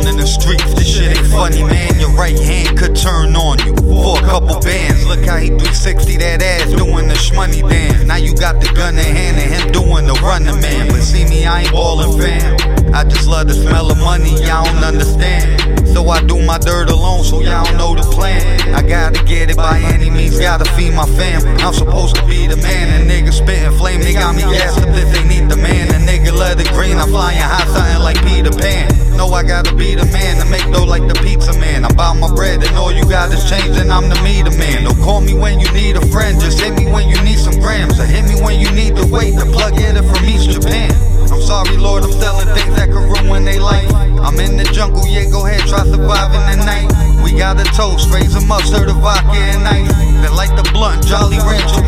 on in the streets. This shit ain't funny, man. Your right hand could turn on you for a couple bands. Look how he 360 that ass doing the shmoney dance. Now you got the gun in hand and him doing the running man. But see me, I ain't ballin' fam. I just love the smell of money, y'all don't understand. So I do my dirt alone, so y'all don't know the plan. I gotta get it by any means, gotta feed my fam. I'm supposed to be the man, and niggas spittin' flame, they got me gassed up if they need the man. A nigga love the green, I'm flying high, something like Peter Pan. Know I gotta be the man to make dough like the pizza man. I'm about my bread, and all you got is change, and I'm the meter man. Don't call me when you need a friend, just hit me when you need some grams. Or hit me when you need the weight to plug it from East Japan. I'm sorry, Lord, I'm selling things that could ruin their life. I'm in the jungle, yeah, go ahead, try surviving the night. We got a toast, raise them up, stir the vodka and ice. Then light the blunt, Jolly Rancher,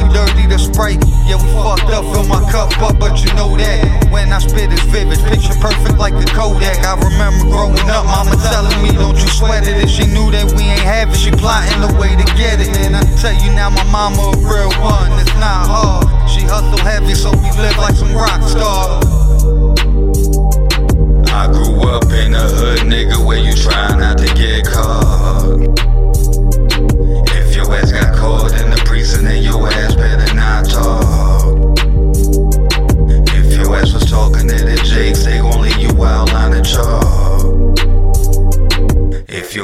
the Sprite. Yeah, we fucked up, fill my cup up, but you know that. When I spit, it's vivid, picture perfect like a Kodak. I remember growing up, mama telling me, don't you sweat it. If she knew that we ain't have it, she plotting the way to get it. And I tell you now, my mama a real one, it's not hard. She hustle heavy, so we live like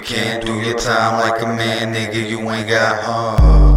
can't do your time like a man, nigga, you ain't got heart.